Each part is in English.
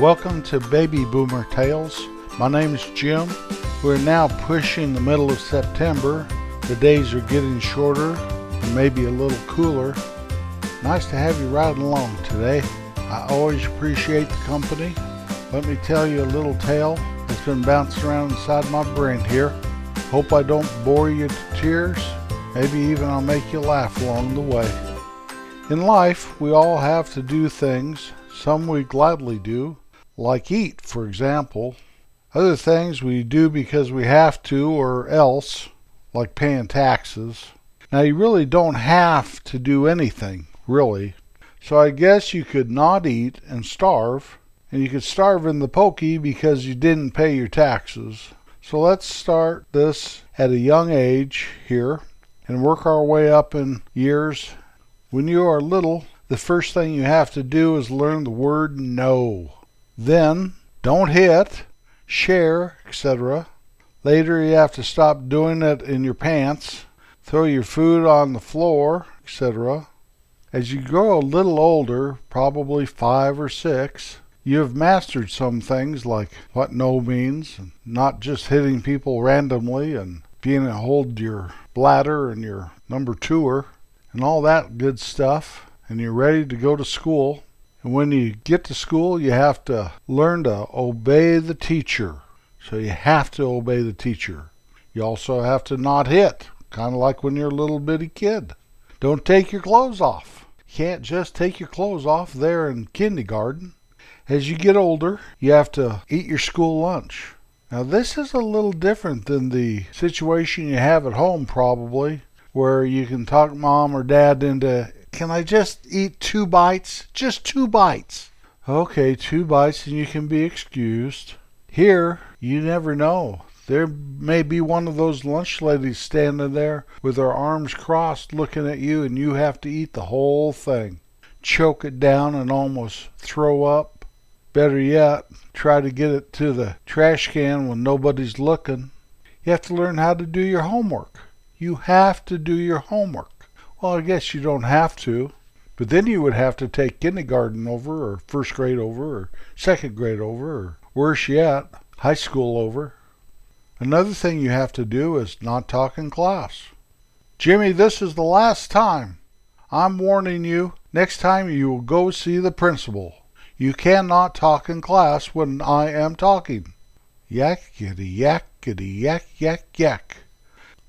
Welcome to Baby Boomer Tales. My name is Jim. We're now pushing the middle of September. The days are getting shorter and maybe a little cooler. Nice to have you riding along today. I always appreciate the company. Let me tell you a little tale that's been bouncing around inside my brain here. Hope I don't bore you to tears. Maybe even I'll make you laugh along the way. In life, we all have to do things. Some we gladly do, like eat, for example. Other things we do because we have to or else, like paying taxes. Now, you really don't have to do anything, really. So I guess you could not eat and starve, and you could starve in the pokey because you didn't pay your taxes. So let's start this at a young age here and work our way up in years. When you are little, the first thing you have to do is learn the word no. Then, don't hit, share, etc. Later, you have to stop doing it in your pants, throw your food on the floor, etc. As you grow a little older, probably five or six, you have mastered some things like what no means, and not just hitting people randomly, and being able to hold your bladder and your number twoer, and all that good stuff, and you're ready to go to school. And when you get to school, you have to learn to obey the teacher. So you have to obey the teacher. You also have to not hit, kind of like when you're a little bitty kid. Don't take your clothes off. You can't just take your clothes off there in kindergarten. As you get older, you have to eat your school lunch. Now, this is a little different than the situation you have at home, probably, where you can talk mom or dad into can I just eat two bites? Just two bites. Okay, two bites and you can be excused. Here, you never know. There may be one of those lunch ladies standing there with her arms crossed looking at you, and you have to eat the whole thing. Choke it down and almost throw up. Better yet, try to get it to the trash can when nobody's looking. You have to learn how to do your homework. You have to do your homework. Well, I guess you don't have to. But then you would have to take kindergarten over, or first grade over, or second grade over, or worse yet, high school over. Another thing you have to do is not talk in class. Jimmy, this is the last time. I'm warning you. Next time you will go see the principal. You cannot talk in class when I am talking. Yakety yak, yakety yak yak yak.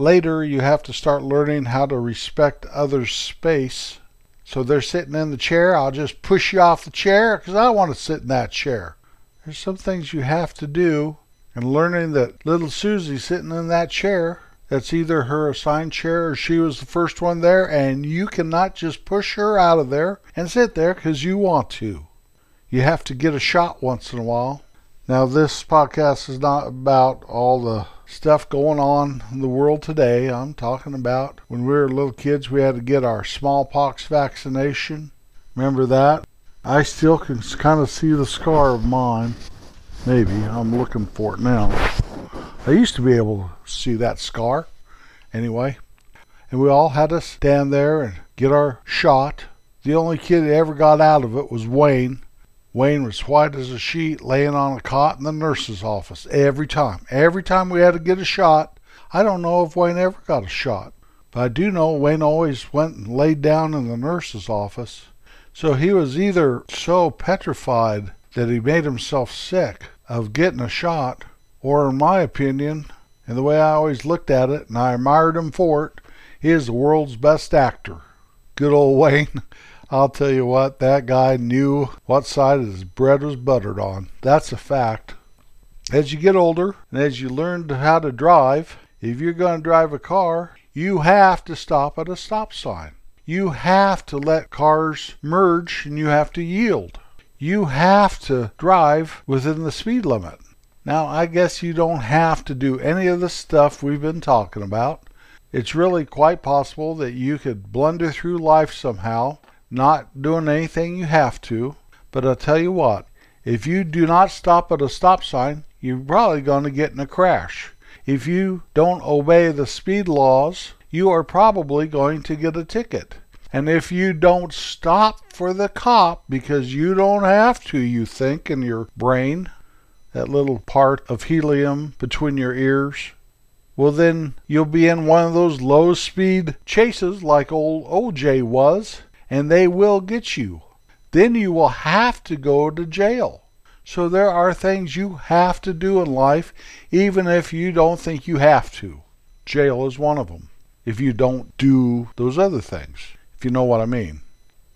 Later, you have to start learning how to respect others' space. So they're sitting in the chair, I'll just push you off the chair because I want to sit in that chair. There's some things you have to do, and learning that little Susie's sitting in that chair, that's either her assigned chair or she was the first one there, and you cannot just push her out of there and sit there because you want to. You have to get a shot once in a while. Now, this podcast is not about all the stuff going on in the world today. I'm talking about when we were little kids, we had to get our smallpox vaccination. Remember that? I still can kind of see the scar of mine. Maybe. I'm looking for it now. I used to be able to see that scar. Anyway. And we all had to stand there and get our shot. The only kid that ever got out of it was Wayne. Wayne was white as a sheet, laying on a cot in the nurse's office every time. Every time we had to get a shot. I don't know if Wayne ever got a shot, but I do know Wayne always went and laid down in the nurse's office. So he was either so petrified that he made himself sick of getting a shot, or in my opinion, and the way I always looked at it, and I admired him for it, he is the world's best actor. Good old Wayne. I'll tell you what, that guy knew what side his bread was buttered on. That's a fact. As you get older and as you learn how to drive, if you're going to drive a car, you have to stop at a stop sign. You have to let cars merge and you have to yield. You have to drive within the speed limit. Now, I guess you don't have to do any of the stuff we've been talking about. It's really quite possible that you could blunder through life somehow not doing anything you have to. But I'll tell you what, if you do not stop at a stop sign, you're probably going to get in a crash. If you don't obey the speed laws, you are probably going to get a ticket. And if you don't stop for the cop because you don't have to, you think in your brain, that little part of helium between your ears, well, then you'll be in one of those low speed chases like old OJ was, and they will get you. Then you will have to go to jail. So there are things you have to do in life, even if you don't think you have to. Jail is one of them. If you don't do those other things, if you know what I mean.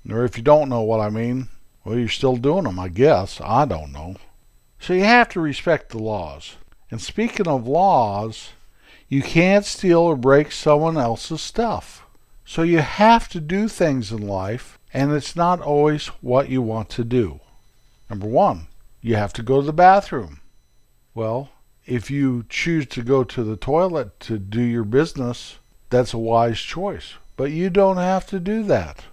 Or if you don't know what I mean, well, you're still doing them, I guess. I don't know. So you have to respect the laws. And speaking of laws, you can't steal or break someone else's stuff. So you have to do things in life, and it's not always what you want to do. Number one, you have to go to the bathroom. Well, if you choose to go to the toilet to do your business, that's a wise choice. But you don't have to do that.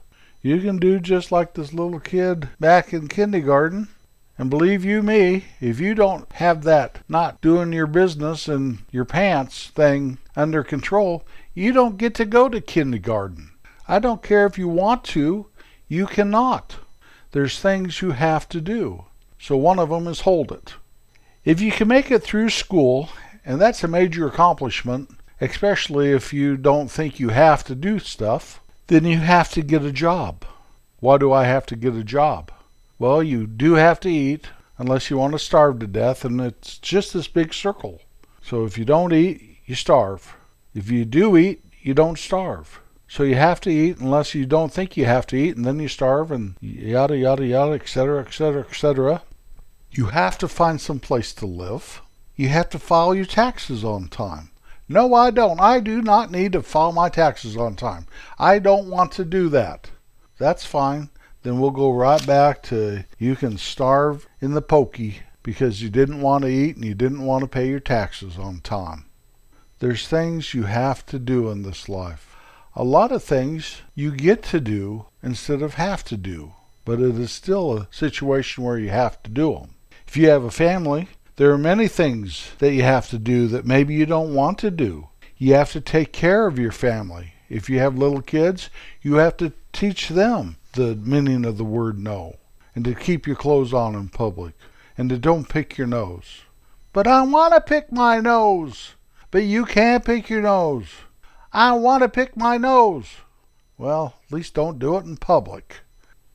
You can do just like this little kid back in kindergarten. And believe you me, if you don't have that not doing your business and your pants thing under control, you don't get to go to kindergarten. I don't care if you want to, you cannot. There's things you have to do. So one of them is hold it. If you can make it through school, and that's a major accomplishment, especially if you don't think you have to do stuff, then you have to get a job. Why do I have to get a job? Well, you do have to eat, unless you want to starve to death, and it's just this big circle. So if you don't eat, you starve. If you do eat, you don't starve. So you have to eat unless you don't think you have to eat, and then you starve, and yada, yada, yada, etc., etc., etc. You have to find some place to live. You have to file your taxes on time. No, I don't. I do not need to file my taxes on time. I don't want to do that. That's fine. Then we'll go right back to you can starve in the pokey because you didn't want to eat and you didn't want to pay your taxes on time. There's things you have to do in this life. A lot of things you get to do instead of have to do, but it is still a situation where you have to do them. If you have a family, there are many things that you have to do that maybe you don't want to do. You have to take care of your family. If you have little kids, you have to teach them the meaning of the word no, and to keep your clothes on in public, and to don't pick your nose. But I want to pick my nose. But you can't pick your nose. I want to pick my nose. Well, at least don't do it in public.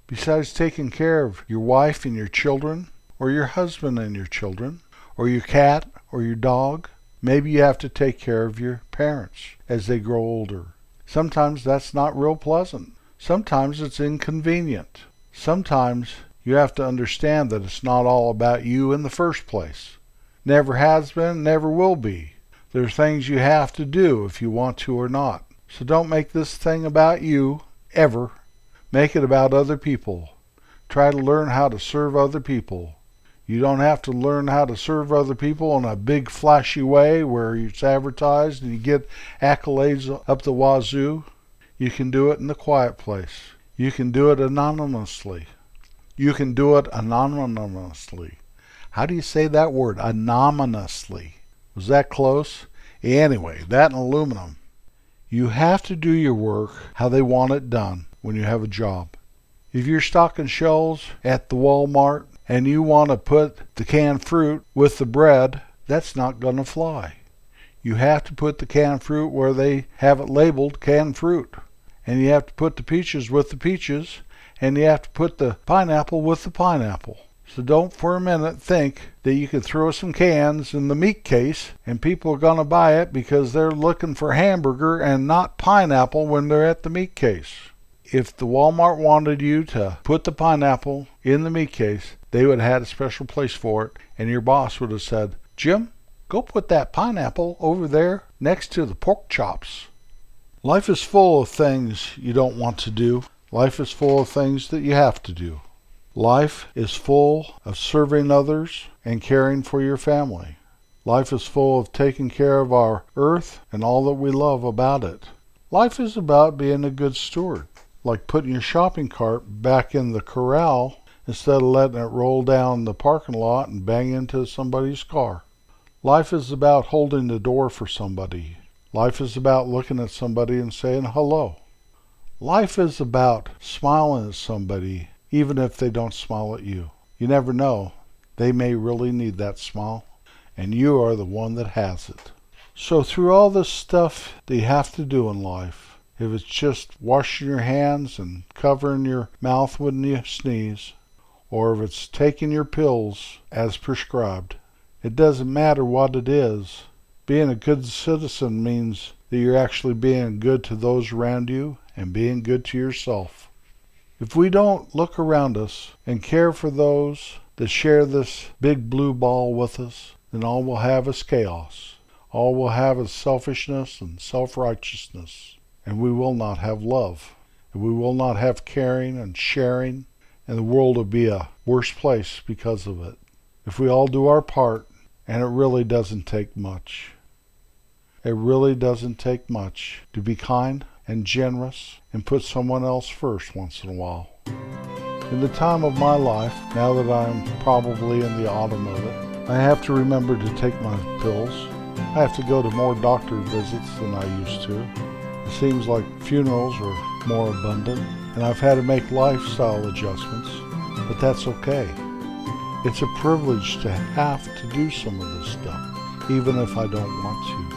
Besides taking care of your wife and your children, or your husband and your children, or your cat or your dog. Maybe you have to take care of your parents as they grow older. Sometimes that's not real pleasant. Sometimes it's inconvenient. Sometimes you have to understand that it's not all about you in the first place. Never has been, never will be. There's things you have to do if you want to or not. So don't make this thing about you, ever. Make it about other people. Try to learn how to serve other people. You don't have to learn how to serve other people in a big flashy way where it's advertised and you get accolades up the wazoo. You can do it in the quiet place. You can do it anonymously. You can do it anonymously. How do you say that word? Anonymously. Was that close? Anyway, that and aluminum. You have to do your work how they want it done when you have a job. If you're stocking shelves at the Walmart and you want to put the canned fruit with the bread, that's not going to fly. You have to put the canned fruit where they have it labeled canned fruit. And you have to put the peaches with the peaches, and you have to put the pineapple with the pineapple. So don't for a minute think that you can throw some cans in the meat case and people are going to buy it because they're looking for hamburger and not pineapple when they're at the meat case. If the Walmart wanted you to put the pineapple in the meat case, they would have had a special place for it, and your boss would have said, Jim, go put that pineapple over there next to the pork chops. Life is full of things you don't want to do. Life is full of things that you have to do. Life is full of serving others and caring for your family. Life is full of taking care of our earth and all that we love about it. Life is about being a good steward, like putting your shopping cart back in the corral instead of letting it roll down the parking lot and bang into somebody's car. Life is about holding the door for somebody. Life is about looking at somebody and saying hello. Life is about smiling at somebody, even if they don't smile at you. You never know. They may really need that smile, and you are the one that has it. So, through all this stuff that you have to do in life, if it's just washing your hands and covering your mouth when you sneeze, or if it's taking your pills as prescribed, it doesn't matter what it is. Being a good citizen means that you're actually being good to those around you and being good to yourself. If we don't look around us and care for those that share this big blue ball with us, then all we'll have is chaos. All we'll have is selfishness and self righteousness, and we will not have love, and we will not have caring and sharing, and the world will be a worse place because of it. If we all do our part, and it really doesn't take much. It really doesn't take much to be kind and generous and put someone else first once in a while. In the time of my life, now that I'm probably in the autumn of it, I have to remember to take my pills. I have to go to more doctor visits than I used to. It seems like funerals are more abundant, and I've had to make lifestyle adjustments, but that's okay. It's a privilege to have to do some of this stuff, even if I don't want to.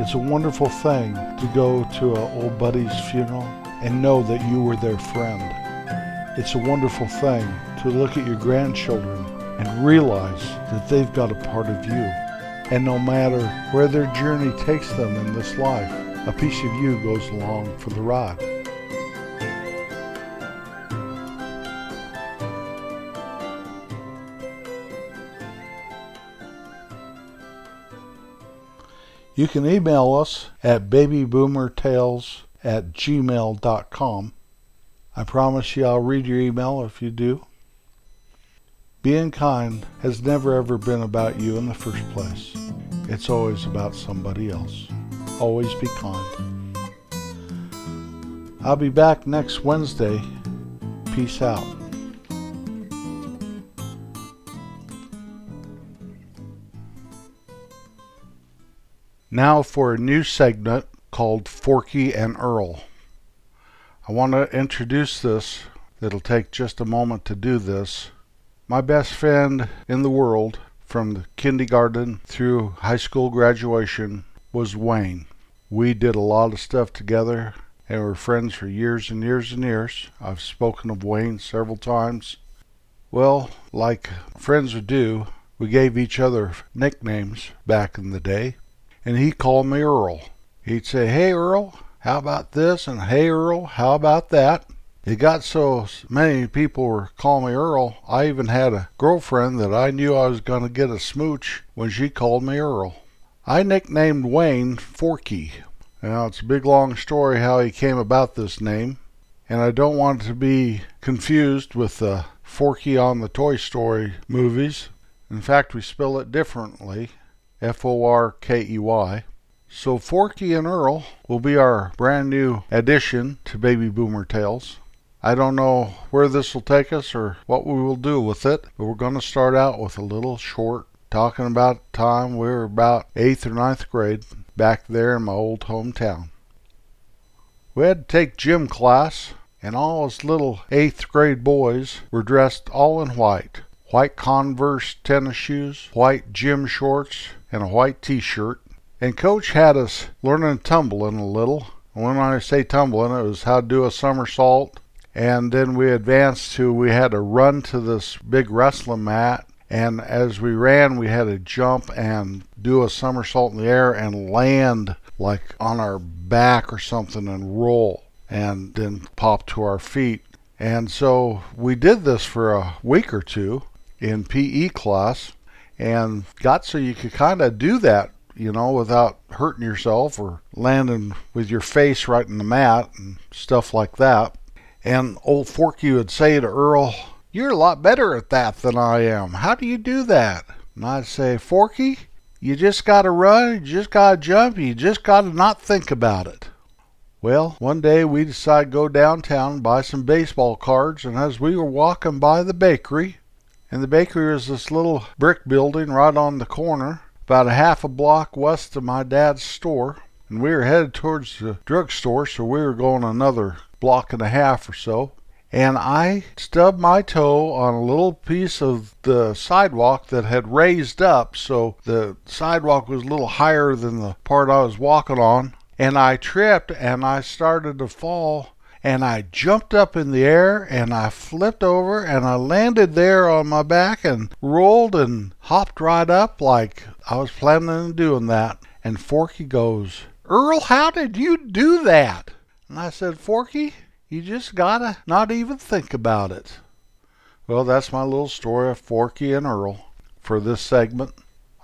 It's a wonderful thing to go to an old buddy's funeral and know that you were their friend. It's a wonderful thing to look at your grandchildren and realize that they've got a part of you. And no matter where their journey takes them in this life, a piece of you goes along for the ride. You can email us at babyboomertales at gmail.com. I promise you I'll read your email if you do. Being kind has never ever been about you in the first place. It's always about somebody else. Always be kind. I'll be back next Wednesday. Peace out. Now for a new segment called Forkey and Earl. I want to introduce this. It'll take just a moment to do this. My best friend in the world from kindergarten through high school graduation was Wayne. We did a lot of stuff together and were friends for years and years and years. I've spoken of Wayne several times. Well, like friends would do, we gave each other nicknames back in the day and he called me Earl. He'd say, Hey, Earl, how about this? And Hey, Earl, how about that? It got so many people were calling me Earl, I even had a girlfriend that I knew I was going to get a smooch when she called me Earl. I nicknamed Wayne Forkey. Now, it's a big long story how he came about this name, and I don't want to be confused with uh, the Forky on the Toy Story movies. In fact, we spell it differently. F O R K E Y. So Forkey and Earl will be our brand new addition to Baby Boomer Tales. I don't know where this will take us or what we will do with it, but we're going to start out with a little short talking about time we were about 8th or ninth grade back there in my old hometown. We had to take gym class, and all us little 8th grade boys were dressed all in white white Converse tennis shoes, white gym shorts, and a white t shirt. And Coach had us learning tumbling a little. When I say tumbling, it was how to do a somersault. And then we advanced to we had to run to this big wrestling mat. And as we ran, we had to jump and do a somersault in the air and land like on our back or something and roll and then pop to our feet. And so we did this for a week or two in PE class and got so you could kind of do that, you know, without hurting yourself or landing with your face right in the mat and stuff like that. And old Forkey would say to Earl, You're a lot better at that than I am. How do you do that? And I'd say, Forkey, you just got to run, you just got to jump, you just got to not think about it. Well, one day we decided to go downtown and buy some baseball cards, and as we were walking by the bakery, and the bakery was this little brick building right on the corner, about a half a block west of my dad's store. And we were headed towards the drugstore, so we were going another block and a half or so. And I stubbed my toe on a little piece of the sidewalk that had raised up, so the sidewalk was a little higher than the part I was walking on. And I tripped and I started to fall and I jumped up in the air and I flipped over and I landed there on my back and rolled and hopped right up like I was planning on doing that. And Forkey goes, Earl, how did you do that? And I said, Forkey, you just gotta not even think about it. Well, that's my little story of Forkey and Earl for this segment.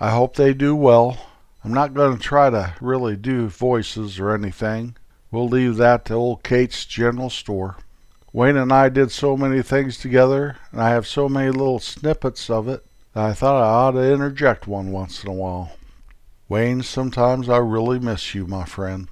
I hope they do well. I'm not going to try to really do voices or anything. We'll leave that to old Kate's General Store. Wayne and I did so many things together, and I have so many little snippets of it that I thought I ought to interject one once in a while. Wayne, sometimes I really miss you, my friend.